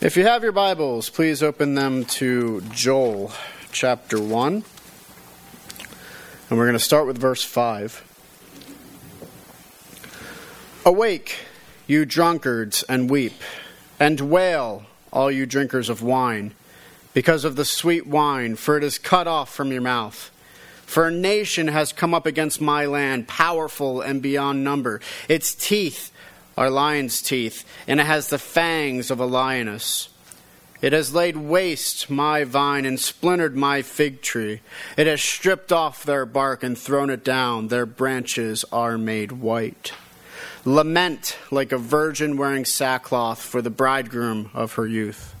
If you have your Bibles, please open them to Joel chapter 1. And we're going to start with verse 5. Awake, you drunkards, and weep, and wail, all you drinkers of wine, because of the sweet wine, for it is cut off from your mouth. For a nation has come up against my land, powerful and beyond number. Its teeth are lion's teeth, and it has the fangs of a lioness. It has laid waste my vine and splintered my fig tree. It has stripped off their bark and thrown it down. Their branches are made white. Lament like a virgin wearing sackcloth for the bridegroom of her youth.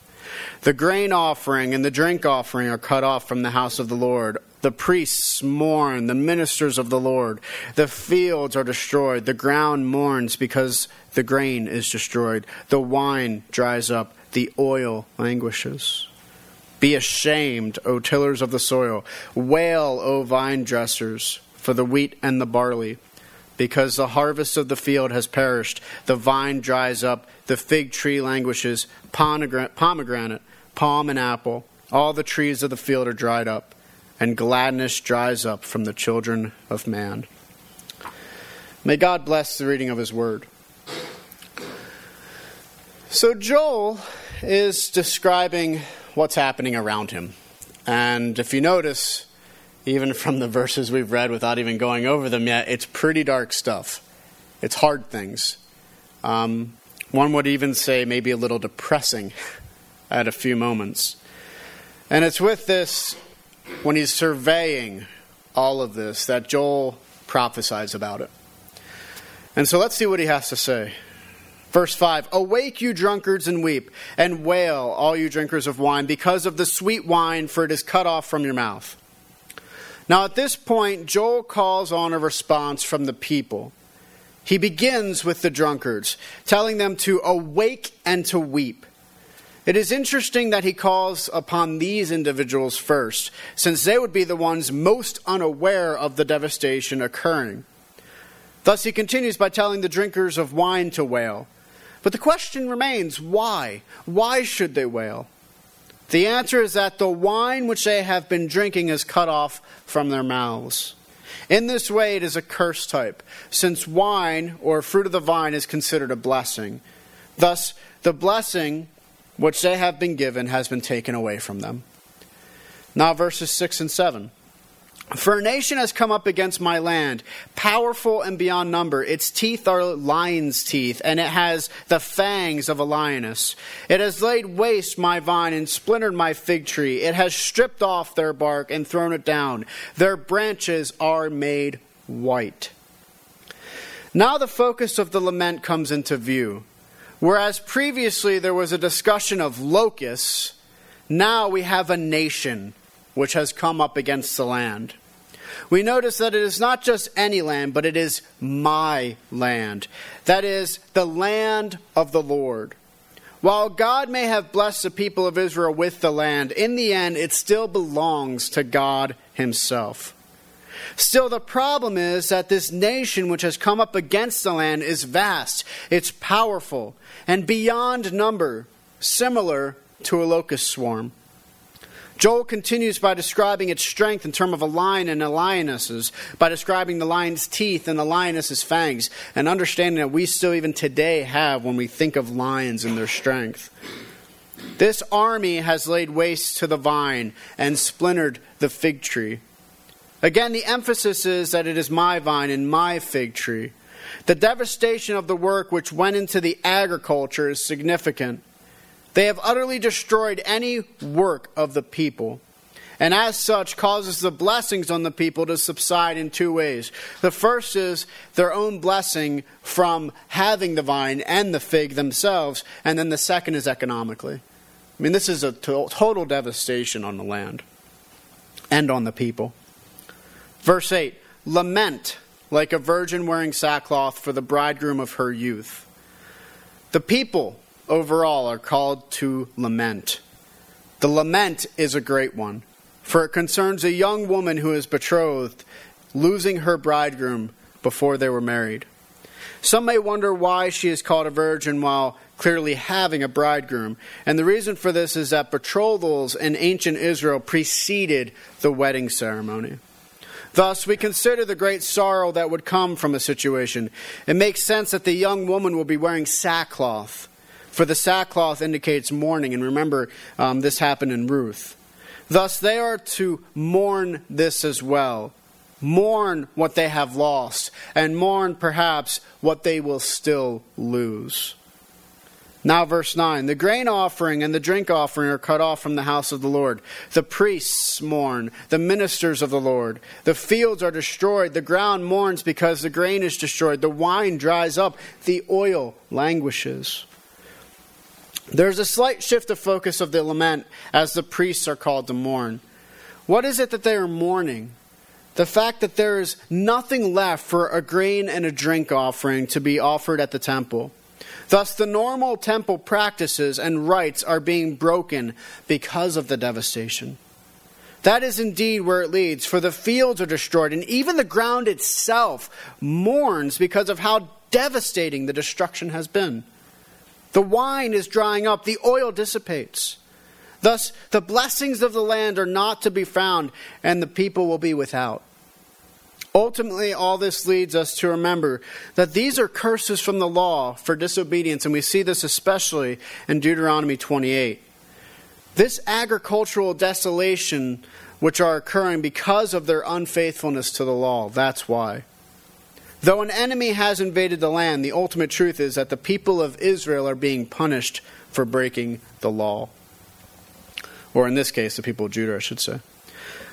The grain offering and the drink offering are cut off from the house of the Lord. The priests mourn, the ministers of the Lord. The fields are destroyed. The ground mourns because the grain is destroyed. The wine dries up. The oil languishes. Be ashamed, O tillers of the soil. Wail, O vine dressers, for the wheat and the barley. Because the harvest of the field has perished, the vine dries up, the fig tree languishes, pomegranate, palm, and apple. All the trees of the field are dried up and gladness dries up from the children of man. May God bless the reading of his word. So, Joel is describing what's happening around him. And if you notice, even from the verses we've read without even going over them yet, it's pretty dark stuff. It's hard things. Um, one would even say maybe a little depressing at a few moments. And it's with this when he's surveying all of this that Joel prophesies about it. And so let's see what he has to say. Verse 5 Awake, you drunkards, and weep, and wail, all you drinkers of wine, because of the sweet wine, for it is cut off from your mouth. Now, at this point, Joel calls on a response from the people. He begins with the drunkards, telling them to awake and to weep. It is interesting that he calls upon these individuals first, since they would be the ones most unaware of the devastation occurring. Thus, he continues by telling the drinkers of wine to wail. But the question remains why? Why should they wail? The answer is that the wine which they have been drinking is cut off from their mouths. In this way, it is a curse type, since wine, or fruit of the vine, is considered a blessing. Thus, the blessing which they have been given has been taken away from them. Now, verses 6 and 7. For a nation has come up against my land, powerful and beyond number. Its teeth are lion's teeth, and it has the fangs of a lioness. It has laid waste my vine and splintered my fig tree. It has stripped off their bark and thrown it down. Their branches are made white. Now the focus of the lament comes into view. Whereas previously there was a discussion of locusts, now we have a nation which has come up against the land. We notice that it is not just any land, but it is my land. That is, the land of the Lord. While God may have blessed the people of Israel with the land, in the end it still belongs to God Himself. Still, the problem is that this nation which has come up against the land is vast, it's powerful, and beyond number, similar to a locust swarm. Joel continues by describing its strength in terms of a lion and a lionesses, by describing the lion's teeth and the lioness's fangs, and understanding that we still even today have when we think of lions and their strength. This army has laid waste to the vine and splintered the fig tree. Again, the emphasis is that it is my vine and my fig tree. The devastation of the work which went into the agriculture is significant. They have utterly destroyed any work of the people, and as such causes the blessings on the people to subside in two ways. The first is their own blessing from having the vine and the fig themselves, and then the second is economically. I mean, this is a total devastation on the land and on the people. Verse 8 Lament like a virgin wearing sackcloth for the bridegroom of her youth. The people overall are called to lament. The lament is a great one, for it concerns a young woman who is betrothed, losing her bridegroom before they were married. Some may wonder why she is called a virgin while clearly having a bridegroom. And the reason for this is that betrothals in ancient Israel preceded the wedding ceremony. Thus, we consider the great sorrow that would come from a situation. It makes sense that the young woman will be wearing sackcloth, for the sackcloth indicates mourning. And remember, um, this happened in Ruth. Thus, they are to mourn this as well. Mourn what they have lost, and mourn perhaps what they will still lose. Now, verse 9 The grain offering and the drink offering are cut off from the house of the Lord. The priests mourn, the ministers of the Lord. The fields are destroyed, the ground mourns because the grain is destroyed. The wine dries up, the oil languishes. There's a slight shift of focus of the lament as the priests are called to mourn. What is it that they are mourning? The fact that there is nothing left for a grain and a drink offering to be offered at the temple. Thus, the normal temple practices and rites are being broken because of the devastation. That is indeed where it leads, for the fields are destroyed, and even the ground itself mourns because of how devastating the destruction has been. The wine is drying up, the oil dissipates. Thus, the blessings of the land are not to be found, and the people will be without. Ultimately, all this leads us to remember that these are curses from the law for disobedience, and we see this especially in Deuteronomy 28. This agricultural desolation, which are occurring because of their unfaithfulness to the law, that's why. Though an enemy has invaded the land, the ultimate truth is that the people of Israel are being punished for breaking the law. Or in this case, the people of Judah, I should say.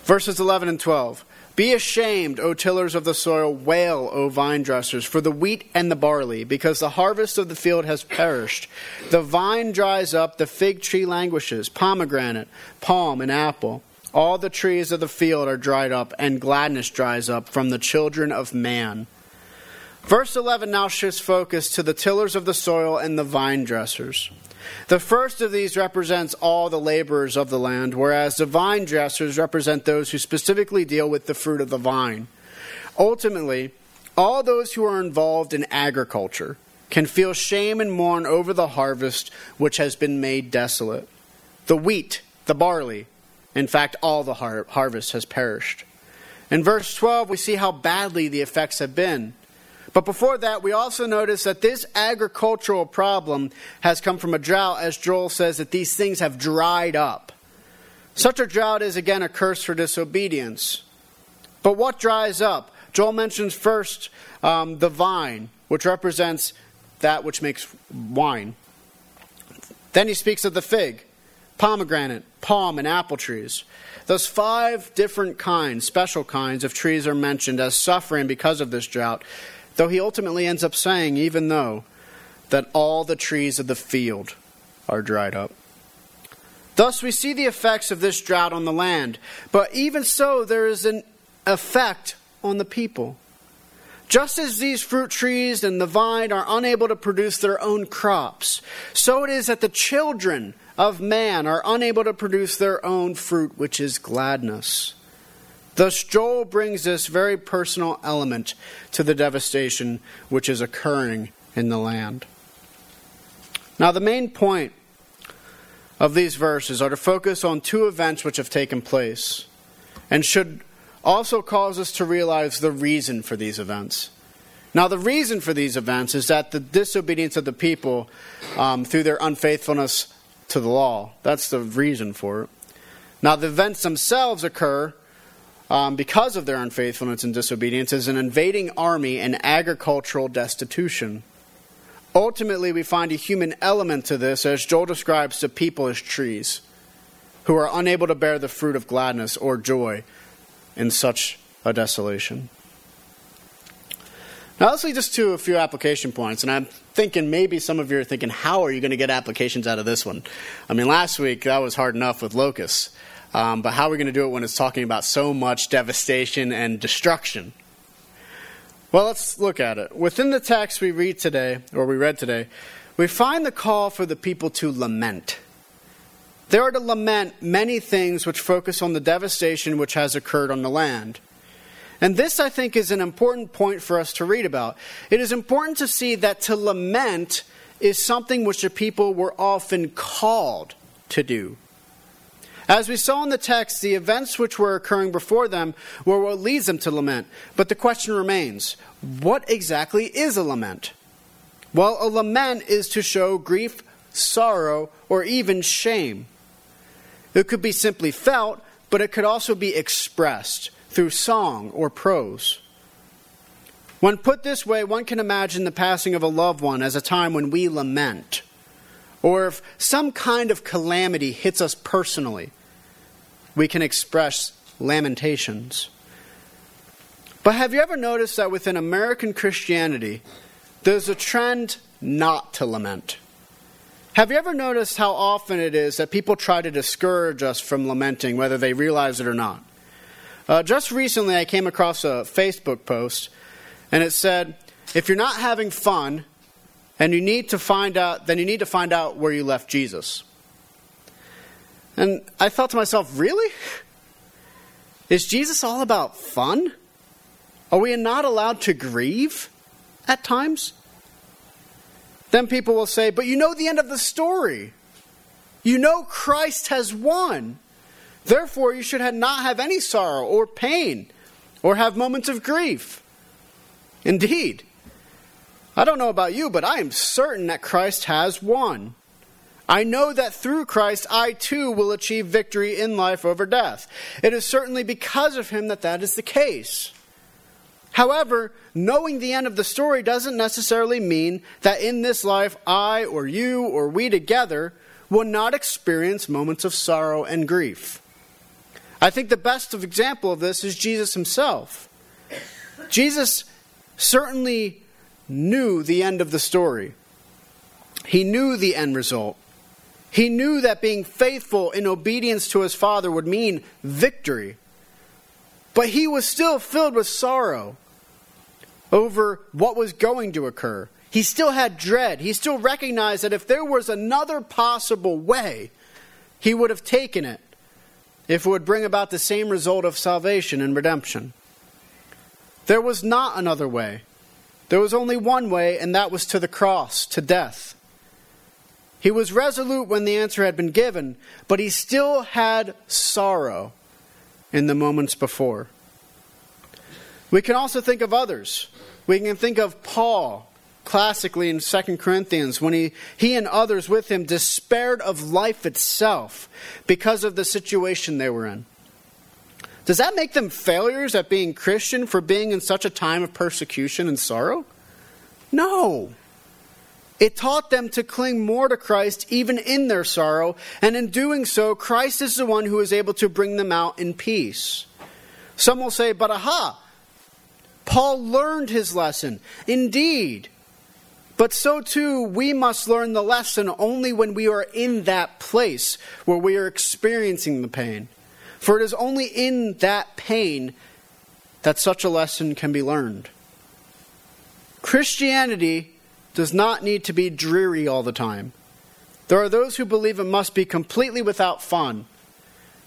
Verses 11 and 12. Be ashamed, O tillers of the soil, wail, O vine dressers, for the wheat and the barley, because the harvest of the field has perished. The vine dries up, the fig tree languishes, pomegranate, palm, and apple. All the trees of the field are dried up, and gladness dries up from the children of man. Verse 11 now shifts focus to the tillers of the soil and the vine dressers. The first of these represents all the laborers of the land, whereas the vine dressers represent those who specifically deal with the fruit of the vine. Ultimately, all those who are involved in agriculture can feel shame and mourn over the harvest which has been made desolate. The wheat, the barley, in fact, all the har- harvest has perished. In verse 12, we see how badly the effects have been. But before that, we also notice that this agricultural problem has come from a drought, as Joel says that these things have dried up. Such a drought is again a curse for disobedience. But what dries up? Joel mentions first um, the vine, which represents that which makes wine. Then he speaks of the fig, pomegranate, palm, and apple trees. Those five different kinds, special kinds of trees are mentioned as suffering because of this drought. Though he ultimately ends up saying, even though, that all the trees of the field are dried up. Thus, we see the effects of this drought on the land. But even so, there is an effect on the people. Just as these fruit trees and the vine are unable to produce their own crops, so it is that the children of man are unable to produce their own fruit, which is gladness. Thus, Joel brings this very personal element to the devastation which is occurring in the land. Now, the main point of these verses are to focus on two events which have taken place and should also cause us to realize the reason for these events. Now, the reason for these events is that the disobedience of the people um, through their unfaithfulness to the law. That's the reason for it. Now, the events themselves occur um, because of their unfaithfulness and disobedience, as an invading army and agricultural destitution. Ultimately, we find a human element to this, as Joel describes the people as trees, who are unable to bear the fruit of gladness or joy in such a desolation. Now, let's lead us to a few application points, and I'm thinking maybe some of you are thinking, how are you going to get applications out of this one? I mean, last week that was hard enough with locusts. Um, but how are we going to do it when it's talking about so much devastation and destruction? Well, let's look at it. Within the text we read today, or we read today, we find the call for the people to lament. They are to lament many things which focus on the devastation which has occurred on the land. And this, I think, is an important point for us to read about. It is important to see that to lament is something which the people were often called to do. As we saw in the text, the events which were occurring before them were what leads them to lament. But the question remains what exactly is a lament? Well, a lament is to show grief, sorrow, or even shame. It could be simply felt, but it could also be expressed through song or prose. When put this way, one can imagine the passing of a loved one as a time when we lament, or if some kind of calamity hits us personally, we can express lamentations. But have you ever noticed that within American Christianity, there's a trend not to lament? Have you ever noticed how often it is that people try to discourage us from lamenting, whether they realize it or not? Uh, just recently, I came across a Facebook post, and it said, "If you're not having fun, and you need to find out, then you need to find out where you left Jesus." And I thought to myself, really? Is Jesus all about fun? Are we not allowed to grieve at times? Then people will say, but you know the end of the story. You know Christ has won. Therefore, you should not have any sorrow or pain or have moments of grief. Indeed, I don't know about you, but I am certain that Christ has won. I know that through Christ I too will achieve victory in life over death. It is certainly because of him that that is the case. However, knowing the end of the story doesn't necessarily mean that in this life I or you or we together will not experience moments of sorrow and grief. I think the best of example of this is Jesus himself. Jesus certainly knew the end of the story. He knew the end result. He knew that being faithful in obedience to his Father would mean victory. But he was still filled with sorrow over what was going to occur. He still had dread. He still recognized that if there was another possible way, he would have taken it if it would bring about the same result of salvation and redemption. There was not another way. There was only one way, and that was to the cross, to death. He was resolute when the answer had been given, but he still had sorrow in the moments before. We can also think of others. We can think of Paul classically in 2 Corinthians when he, he and others with him despaired of life itself because of the situation they were in. Does that make them failures at being Christian for being in such a time of persecution and sorrow? No. It taught them to cling more to Christ even in their sorrow, and in doing so, Christ is the one who is able to bring them out in peace. Some will say, but aha, Paul learned his lesson. Indeed, but so too, we must learn the lesson only when we are in that place where we are experiencing the pain. For it is only in that pain that such a lesson can be learned. Christianity does not need to be dreary all the time. There are those who believe it must be completely without fun.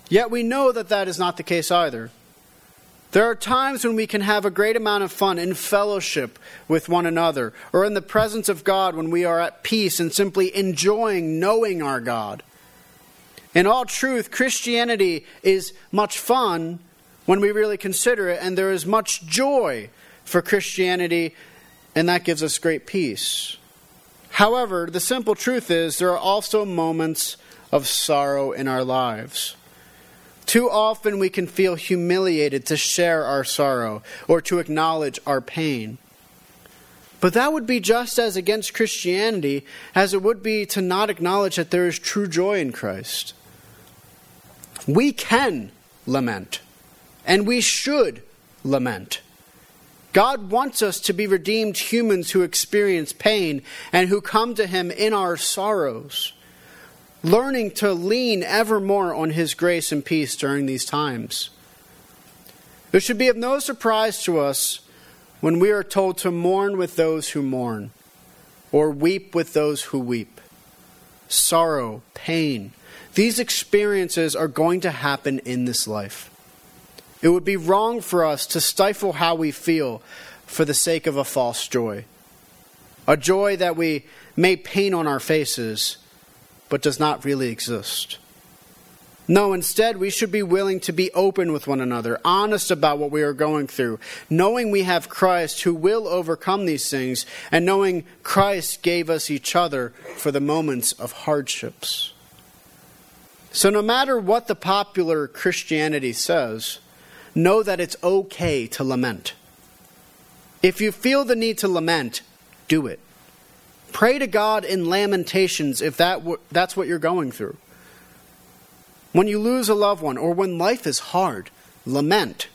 Yet we know that that is not the case either. There are times when we can have a great amount of fun in fellowship with one another, or in the presence of God when we are at peace and simply enjoying knowing our God. In all truth, Christianity is much fun when we really consider it, and there is much joy for Christianity, and that gives us great peace. However, the simple truth is there are also moments of sorrow in our lives. Too often we can feel humiliated to share our sorrow or to acknowledge our pain. But that would be just as against Christianity as it would be to not acknowledge that there is true joy in Christ. We can lament, and we should lament. God wants us to be redeemed humans who experience pain and who come to Him in our sorrows learning to lean ever more on His grace and peace during these times. It should be of no surprise to us when we are told to mourn with those who mourn, or weep with those who weep. Sorrow, pain, these experiences are going to happen in this life. It would be wrong for us to stifle how we feel for the sake of a false joy. A joy that we may paint on our faces, but does not really exist. No, instead, we should be willing to be open with one another, honest about what we are going through, knowing we have Christ who will overcome these things, and knowing Christ gave us each other for the moments of hardships. So, no matter what the popular Christianity says, know that it's okay to lament. If you feel the need to lament, do it. Pray to God in lamentations if that w- that's what you're going through. When you lose a loved one or when life is hard, lament.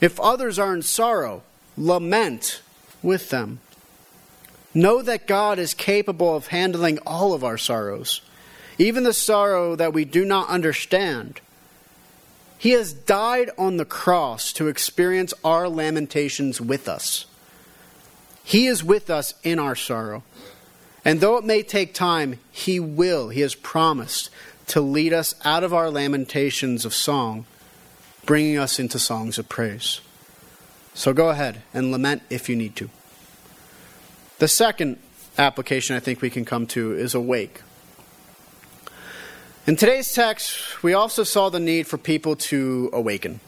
If others are in sorrow, lament with them. Know that God is capable of handling all of our sorrows, even the sorrow that we do not understand. He has died on the cross to experience our lamentations with us. He is with us in our sorrow. And though it may take time, He will, He has promised to lead us out of our lamentations of song, bringing us into songs of praise. So go ahead and lament if you need to. The second application I think we can come to is awake. In today's text, we also saw the need for people to awaken.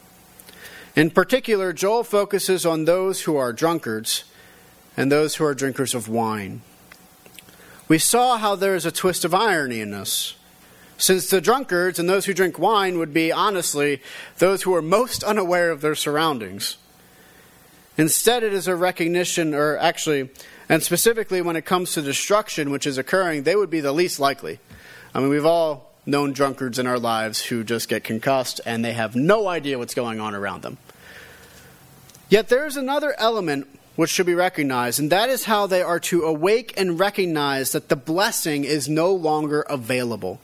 In particular, Joel focuses on those who are drunkards and those who are drinkers of wine. We saw how there is a twist of irony in this since the drunkards and those who drink wine would be, honestly, those who are most unaware of their surroundings. Instead, it is a recognition, or actually, and specifically when it comes to destruction which is occurring, they would be the least likely. I mean, we've all known drunkards in our lives who just get concussed and they have no idea what's going on around them. Yet there is another element which should be recognized, and that is how they are to awake and recognize that the blessing is no longer available.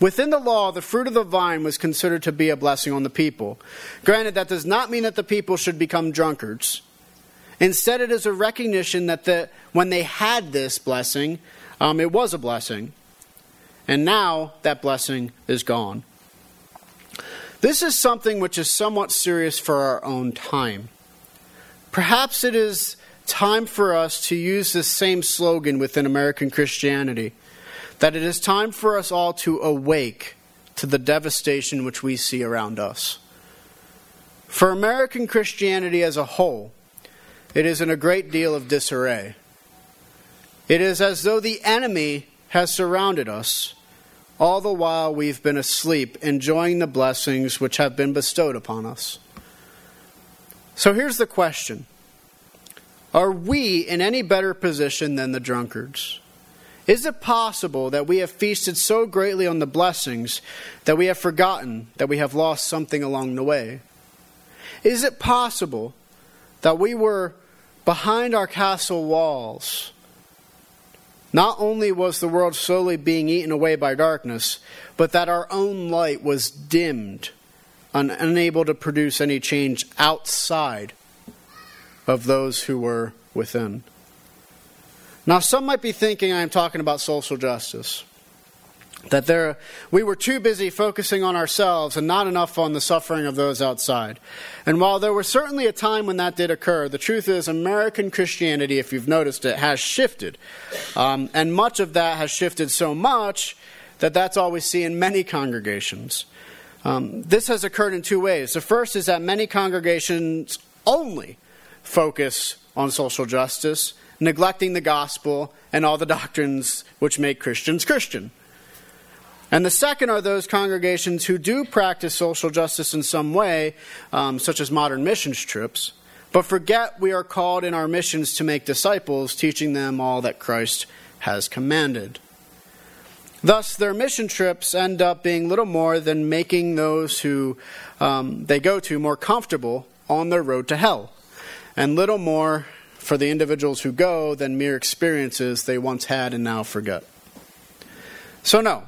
Within the law, the fruit of the vine was considered to be a blessing on the people. Granted, that does not mean that the people should become drunkards. Instead, it is a recognition that the, when they had this blessing, um, it was a blessing. And now that blessing is gone. This is something which is somewhat serious for our own time. Perhaps it is time for us to use this same slogan within American Christianity that it is time for us all to awake to the devastation which we see around us. For American Christianity as a whole, it is in a great deal of disarray. It is as though the enemy has surrounded us, all the while we've been asleep, enjoying the blessings which have been bestowed upon us. So here's the question Are we in any better position than the drunkards? Is it possible that we have feasted so greatly on the blessings that we have forgotten that we have lost something along the way? Is it possible that we were behind our castle walls? Not only was the world slowly being eaten away by darkness, but that our own light was dimmed, un- unable to produce any change outside of those who were within. Now, some might be thinking I am talking about social justice. That there, we were too busy focusing on ourselves and not enough on the suffering of those outside. And while there was certainly a time when that did occur, the truth is, American Christianity, if you've noticed it, has shifted. Um, and much of that has shifted so much that that's all we see in many congregations. Um, this has occurred in two ways. The first is that many congregations only focus on social justice neglecting the gospel and all the doctrines which make Christians Christian. And the second are those congregations who do practice social justice in some way, um, such as modern missions trips, but forget we are called in our missions to make disciples, teaching them all that Christ has commanded. Thus, their mission trips end up being little more than making those who um, they go to more comfortable on their road to hell, and little more for the individuals who go than mere experiences they once had and now forget. So, no,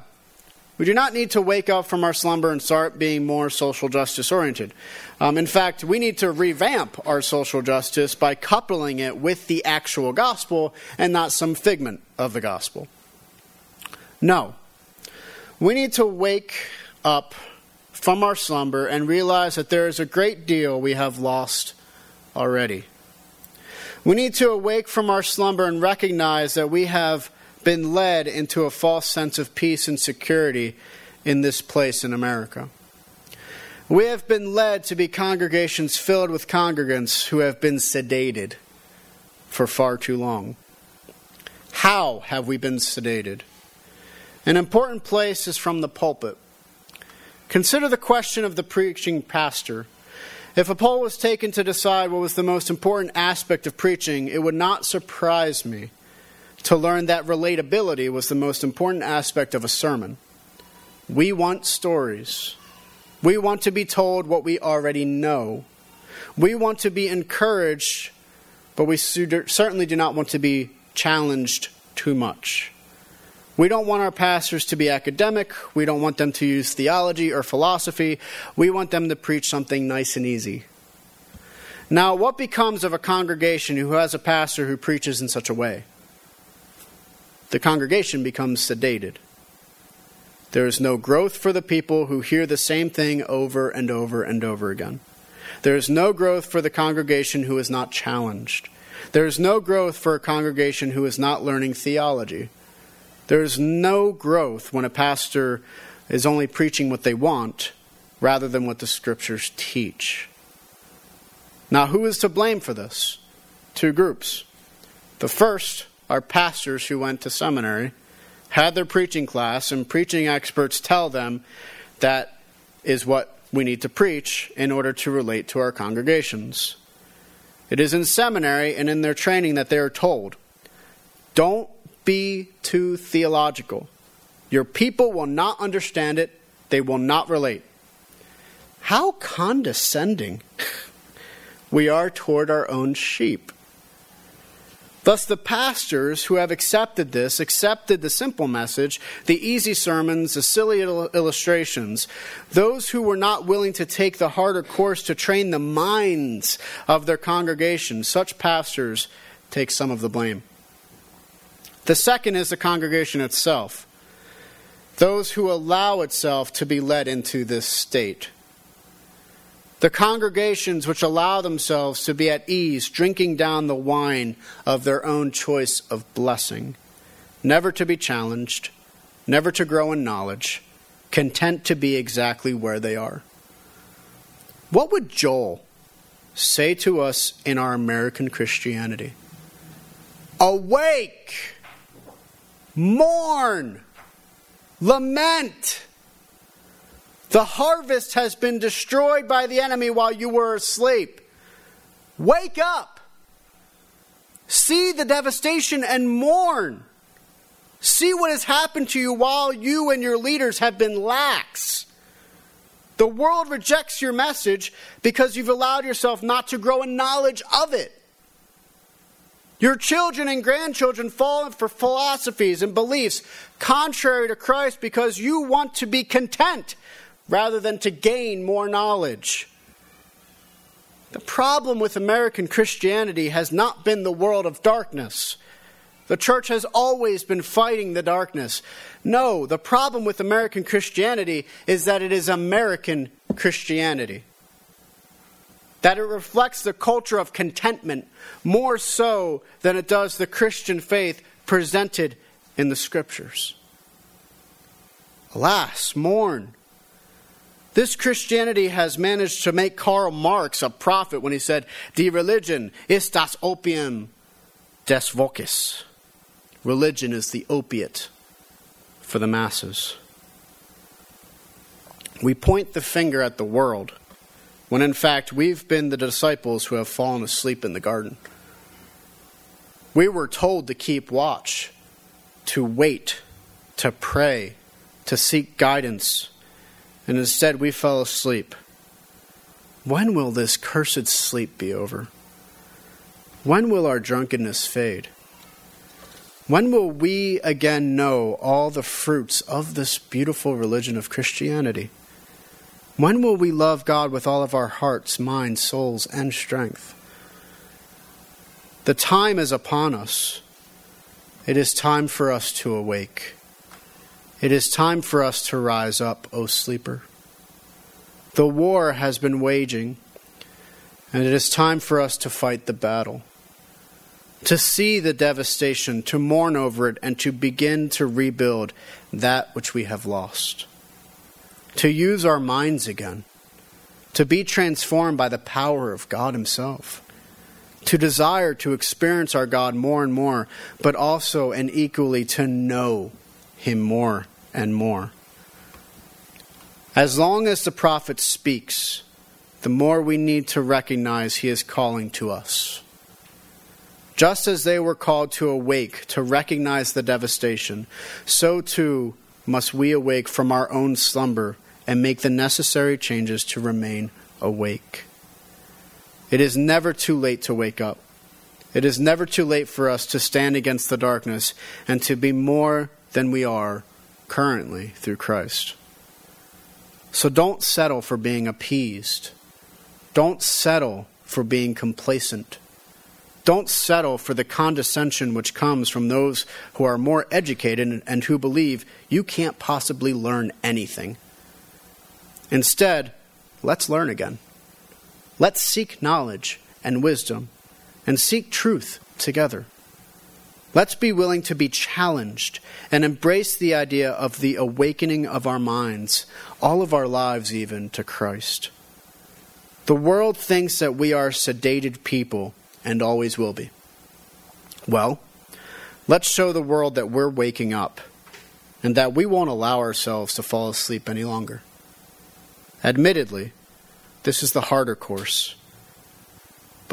we do not need to wake up from our slumber and start being more social justice oriented. Um, in fact, we need to revamp our social justice by coupling it with the actual gospel and not some figment of the gospel. No, we need to wake up from our slumber and realize that there is a great deal we have lost already. We need to awake from our slumber and recognize that we have been led into a false sense of peace and security in this place in America. We have been led to be congregations filled with congregants who have been sedated for far too long. How have we been sedated? An important place is from the pulpit. Consider the question of the preaching pastor. If a poll was taken to decide what was the most important aspect of preaching, it would not surprise me to learn that relatability was the most important aspect of a sermon. We want stories. We want to be told what we already know. We want to be encouraged, but we certainly do not want to be challenged too much. We don't want our pastors to be academic. We don't want them to use theology or philosophy. We want them to preach something nice and easy. Now, what becomes of a congregation who has a pastor who preaches in such a way? The congregation becomes sedated. There is no growth for the people who hear the same thing over and over and over again. There is no growth for the congregation who is not challenged. There is no growth for a congregation who is not learning theology. There's no growth when a pastor is only preaching what they want rather than what the scriptures teach. Now, who is to blame for this? Two groups. The first are pastors who went to seminary, had their preaching class, and preaching experts tell them that is what we need to preach in order to relate to our congregations. It is in seminary and in their training that they are told don't be too theological. Your people will not understand it, they will not relate. How condescending we are toward our own sheep. Thus, the pastors who have accepted this, accepted the simple message, the easy sermons, the silly illustrations, those who were not willing to take the harder course to train the minds of their congregation, such pastors take some of the blame. The second is the congregation itself, those who allow itself to be led into this state. The congregations which allow themselves to be at ease, drinking down the wine of their own choice of blessing, never to be challenged, never to grow in knowledge, content to be exactly where they are. What would Joel say to us in our American Christianity? Awake! Mourn! Lament! The harvest has been destroyed by the enemy while you were asleep. Wake up. See the devastation and mourn. See what has happened to you while you and your leaders have been lax. The world rejects your message because you've allowed yourself not to grow in knowledge of it. Your children and grandchildren fall for philosophies and beliefs contrary to Christ because you want to be content rather than to gain more knowledge. The problem with American Christianity has not been the world of darkness. The church has always been fighting the darkness. No, the problem with American Christianity is that it is American Christianity. That it reflects the culture of contentment more so than it does the Christian faith presented in the Scriptures. Alas, mourn this Christianity has managed to make Karl Marx a prophet when he said, Die Religion ist das Opium des Volkes. Religion is the opiate for the masses. We point the finger at the world when in fact we've been the disciples who have fallen asleep in the garden. We were told to keep watch, to wait, to pray, to seek guidance and instead we fell asleep. When will this cursed sleep be over? When will our drunkenness fade? When will we again know all the fruits of this beautiful religion of Christianity? When will we love God with all of our hearts, minds, souls, and strength? The time is upon us. It is time for us to awake. It is time for us to rise up, O sleeper. The war has been waging, and it is time for us to fight the battle. To see the devastation, to mourn over it, and to begin to rebuild that which we have lost. To use our minds again. To be transformed by the power of God Himself to desire to experience our God more and more, but also and equally to know Him more and more. As long as the prophet speaks, the more we need to recognize he is calling to us. Just as they were called to awake to recognize the devastation, so too must we awake from our own slumber and make the necessary changes to remain awake. It is never too late to wake up. It is never too late for us to stand against the darkness and to be more than we are currently through Christ. So don't settle for being appeased. Don't settle for being complacent. Don't settle for the condescension which comes from those who are more educated and who believe you can't possibly learn anything. Instead, let's learn again. Let's seek knowledge and wisdom and seek truth together. Let's be willing to be challenged and embrace the idea of the awakening of our minds, all of our lives even, to Christ. The world thinks that we are sedated people and always will be. Well, let's show the world that we're waking up and that we won't allow ourselves to fall asleep any longer. Admittedly, this is the harder course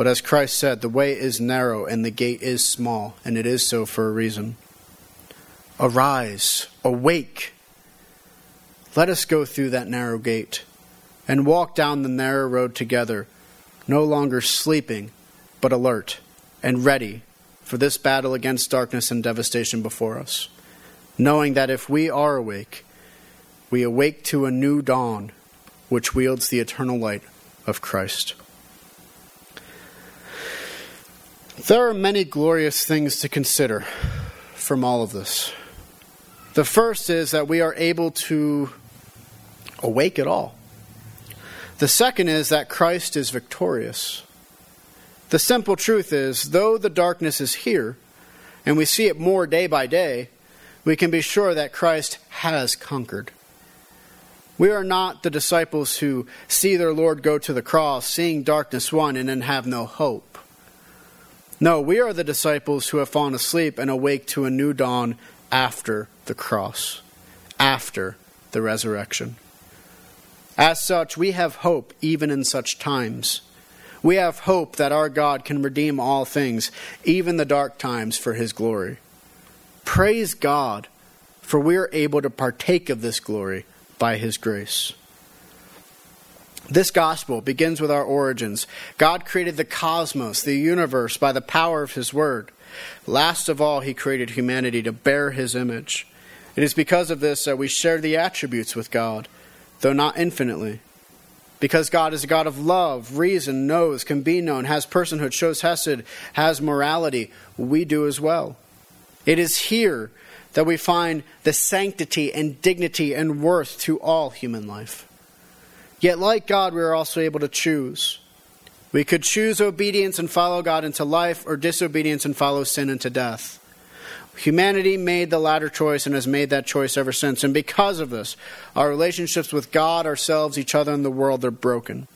but as Christ said, the way is narrow and the gate is small, and it is so for a reason. Arise, awake. Let us go through that narrow gate and walk down the narrow road together, no longer sleeping, but alert and ready for this battle against darkness and devastation before us, knowing that if we are awake, we awake to a new dawn which wields the eternal light of Christ. There are many glorious things to consider from all of this. The first is that we are able to awake at all. The second is that Christ is victorious. The simple truth is, though the darkness is here, and we see it more day by day, we can be sure that Christ has conquered. We are not the disciples who see their Lord go to the cross, seeing darkness won, and then have no hope. No, we are the disciples who have fallen asleep and awake to a new dawn after the cross, after the resurrection. As such, we have hope even in such times. We have hope that our God can redeem all things, even the dark times, for his glory. Praise God, for we are able to partake of this glory by his grace. This gospel begins with our origins. God created the cosmos, the universe, by the power of His Word. Last of all, He created humanity to bear His image. It is because of this that we share the attributes with God, though not infinitely. Because God is a God of love, reason, knows, can be known, has personhood, shows hesed, has morality, we do as well. It is here that we find the sanctity and dignity and worth to all human life. Yet, like God, we are also able to choose. We could choose obedience and follow God into life, or disobedience and follow sin into death. Humanity made the latter choice and has made that choice ever since. And because of this, our relationships with God, ourselves, each other, and the world are broken.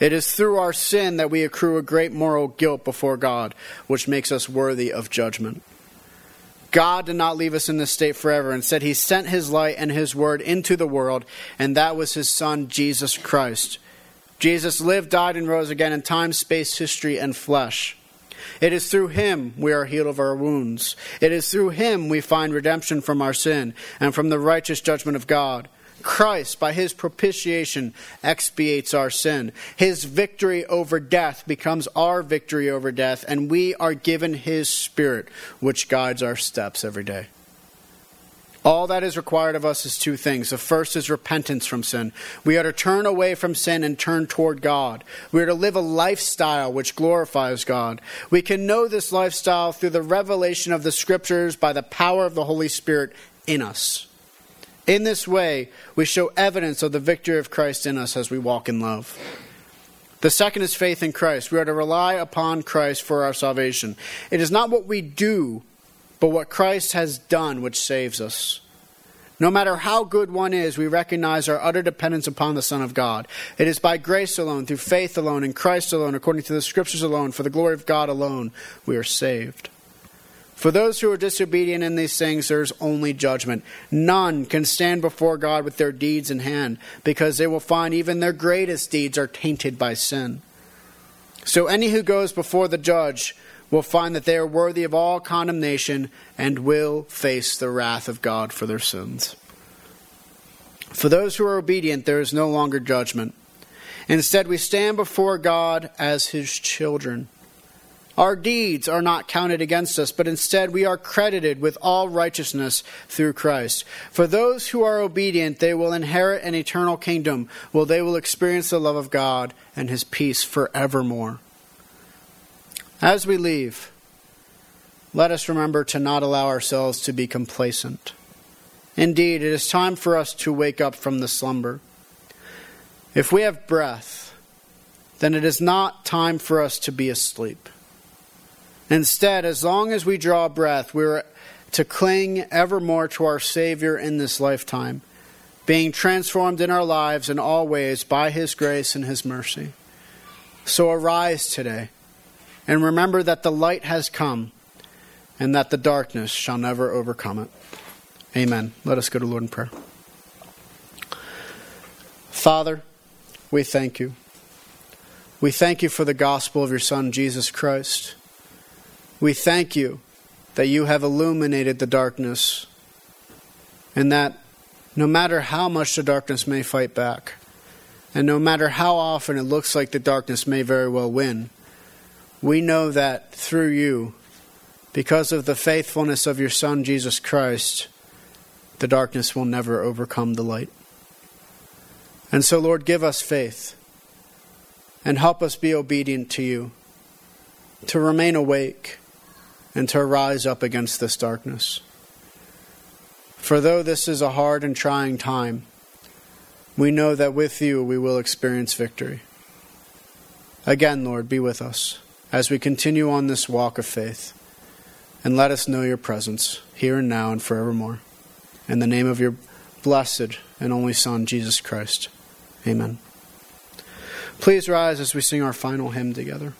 It is through our sin that we accrue a great moral guilt before God, which makes us worthy of judgment. God did not leave us in this state forever. Instead, He sent His light and His word into the world, and that was His Son, Jesus Christ. Jesus lived, died, and rose again in time, space, history, and flesh. It is through Him we are healed of our wounds. It is through Him we find redemption from our sin and from the righteous judgment of God. Christ, by his propitiation, expiates our sin. His victory over death becomes our victory over death, and we are given his Spirit, which guides our steps every day. All that is required of us is two things. The first is repentance from sin. We are to turn away from sin and turn toward God. We are to live a lifestyle which glorifies God. We can know this lifestyle through the revelation of the Scriptures by the power of the Holy Spirit in us. In this way, we show evidence of the victory of Christ in us as we walk in love. The second is faith in Christ. We are to rely upon Christ for our salvation. It is not what we do, but what Christ has done which saves us. No matter how good one is, we recognize our utter dependence upon the Son of God. It is by grace alone, through faith alone, in Christ alone, according to the Scriptures alone, for the glory of God alone, we are saved. For those who are disobedient in these things, there is only judgment. None can stand before God with their deeds in hand, because they will find even their greatest deeds are tainted by sin. So any who goes before the judge will find that they are worthy of all condemnation and will face the wrath of God for their sins. For those who are obedient, there is no longer judgment. Instead, we stand before God as his children. Our deeds are not counted against us, but instead we are credited with all righteousness through Christ. For those who are obedient, they will inherit an eternal kingdom, while they will experience the love of God and his peace forevermore. As we leave, let us remember to not allow ourselves to be complacent. Indeed, it is time for us to wake up from the slumber. If we have breath, then it is not time for us to be asleep. Instead, as long as we draw breath, we are to cling evermore to our Savior in this lifetime, being transformed in our lives in all ways by His grace and His mercy. So arise today and remember that the light has come and that the darkness shall never overcome it. Amen. Let us go to Lord in prayer. Father, we thank you. We thank you for the gospel of your Son, Jesus Christ. We thank you that you have illuminated the darkness and that no matter how much the darkness may fight back, and no matter how often it looks like the darkness may very well win, we know that through you, because of the faithfulness of your Son, Jesus Christ, the darkness will never overcome the light. And so, Lord, give us faith and help us be obedient to you, to remain awake and to rise up against this darkness. For though this is a hard and trying time, we know that with you we will experience victory. Again, Lord, be with us as we continue on this walk of faith, and let us know your presence here and now and forevermore. In the name of your blessed and only Son, Jesus Christ. Amen. Please rise as we sing our final hymn together.